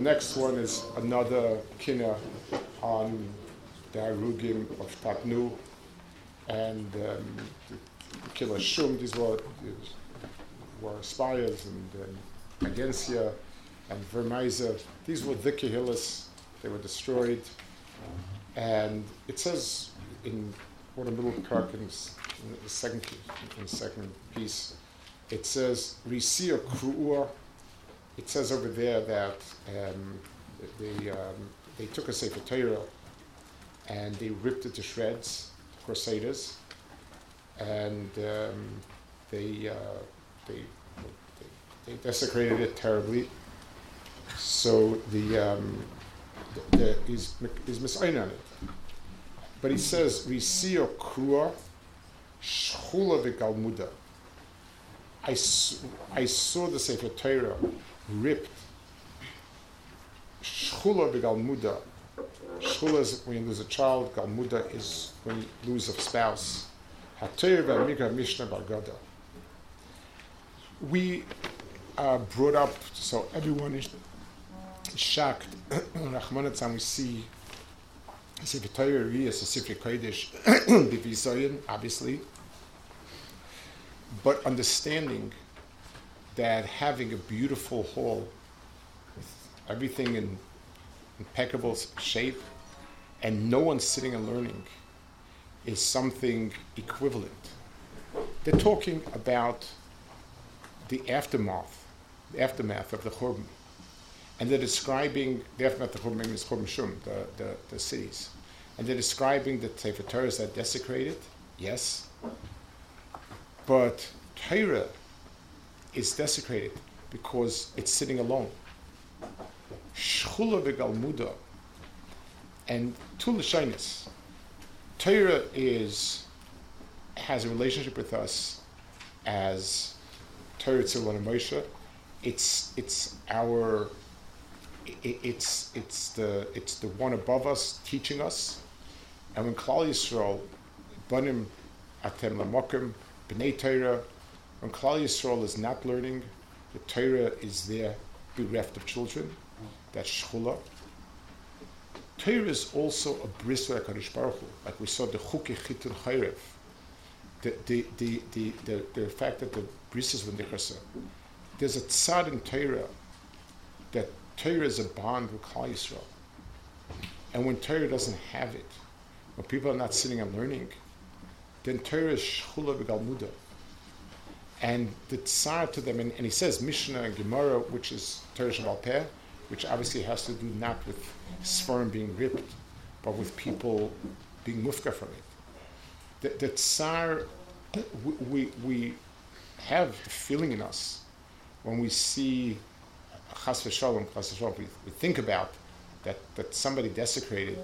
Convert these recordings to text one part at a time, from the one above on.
the next one is another kina on the Arugim of Tatnu and um, the Killer Shum. These were, were spires and, and Agencia and Vermeiser. These were the Kehillas. They were destroyed. And it says in what a little Kirk in, the second in the second piece, it says Risia Kru'ur. It says over there that um, they, um, they took a Sefer Torah and they ripped it to shreds, Crusaders, and um, they, uh, they, they, they desecrated it terribly. So the, um, the, the he's, he's on it. But he says, we Risio Krua Shchula V'Galmuda. I, I saw the Sefer Torah ripped. Shchula V'Galmuda. Shchula is when you lose a child. Galmuda is when you lose a spouse. HaTorah V'Amiga Mishnah Bargada. We are brought up, so everyone is shocked. Rahman we see Sefer Torah is a Sefer Kodesh, Divisoyin, obviously, but understanding that having a beautiful hall with everything in impeccable shape and no one sitting and learning is something equivalent. They're talking about the aftermath, the aftermath of the Churban and they're describing the aftermath of the Churban is Churban Shum, the, the, the, cities, and they're describing the Sefer Torahs that desecrated, yes, but Torah is desecrated because it's sitting alone. Shchula v'galmuda and two l'shainis. Torah is has a relationship with us as Torah Tzilon and Moshe. It's it's our it's it's the it's the one above us teaching us, and when Klal Yisrael, Banim Atem Lamokim, Bnei Torah, when Klal Yisrael is not learning, the Torah is there bereft of children. That's Shchula. Torah is also a bris with HaKadosh Baruch Hu, like we saw the Chuki Chitun Chayrev. The, the, the, the, the, the fact that the bris is V'nichasa. There's a tzad in Torah that Torah is a bond with Klal Yisrael. And when Torah doesn't have it, when people are not sitting and learning, then Torah is shchula v'galmuda. And the tsar to them, and, and, he says Mishnah and Gemara, which is Torah Shabbat which obviously has to do not with sforim being ripped, but with people being mufka from it. The, the tsar, we, we, have the feeling in us when we see chas v'shalom, chas v'shalom, we, we think about that, that somebody desecrated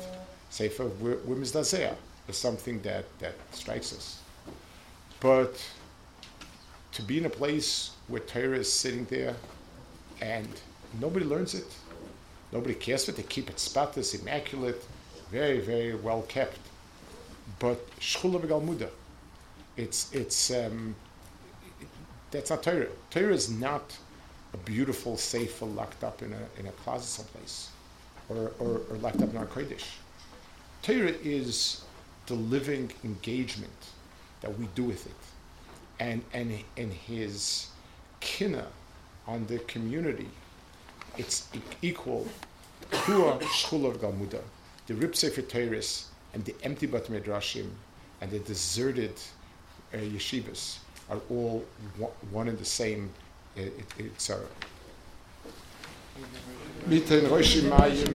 Sefer, we're, we're. It's something that, that strikes us. But to be in a place where Torah is sitting there and nobody learns it, nobody cares for it, they keep it spotless, immaculate, very, very well kept. But shchula v'galmuda, it's, it's, um, that's not Torah. Torah is not a beautiful sefer locked up in a, in a closet someplace or, or, or locked up in our Kodesh. Torah is the living engagement that we do with it. And, and, and his kina on the community, it's equal Kua Shchula V'Galmuda, the Rip Sefer and the empty Bat Midrashim, and the deserted uh, yeshivas are all one and the same a. Mit den